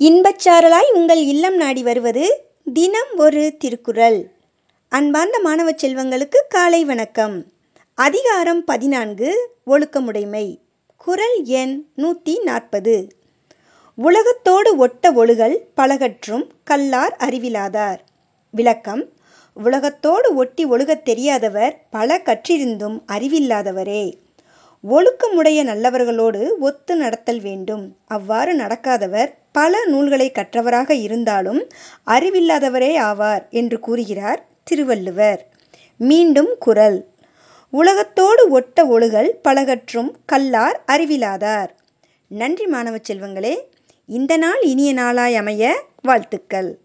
இன்பச்சாரலாய் உங்கள் இல்லம் நாடி வருவது தினம் ஒரு திருக்குறள். அன்பார்ந்த மாணவ செல்வங்களுக்கு காலை வணக்கம். அதிகாரம் பதினான்கு ஒழுக்கமுடைமை. குறள் எண் நூற்றி நாற்பது. உலகத்தோடு ஒட்ட ஒழுகல் பலகற்றும் கல்லார் அறிவிலாதார். விளக்கம் உலகத்தோடு ஒட்டி ஒழுகத் தெரியாதவர் பல கற்றிருந்தும் அறிவில்லாதவரே. ஒழுக்கமுடைய நல்லவர்களோடு ஒத்து நடத்தல் வேண்டும். அவ்வாறு நடக்காதவர் பல நூல்களை கற்றவராக இருந்தாலும் அறிவில்லாதவரே ஆவார் என்று கூறுகிறார் திருவள்ளுவர். மீண்டும் குறள் உலகத்தோடு ஒட்ட ஒழுகல் பலகற்றும் கல்லார் அறிவிலாதார். நன்றி மாணவ செல்வங்களே. இந்த நாள் இனிய நாளாய் அமைய வாழ்த்துக்கள்.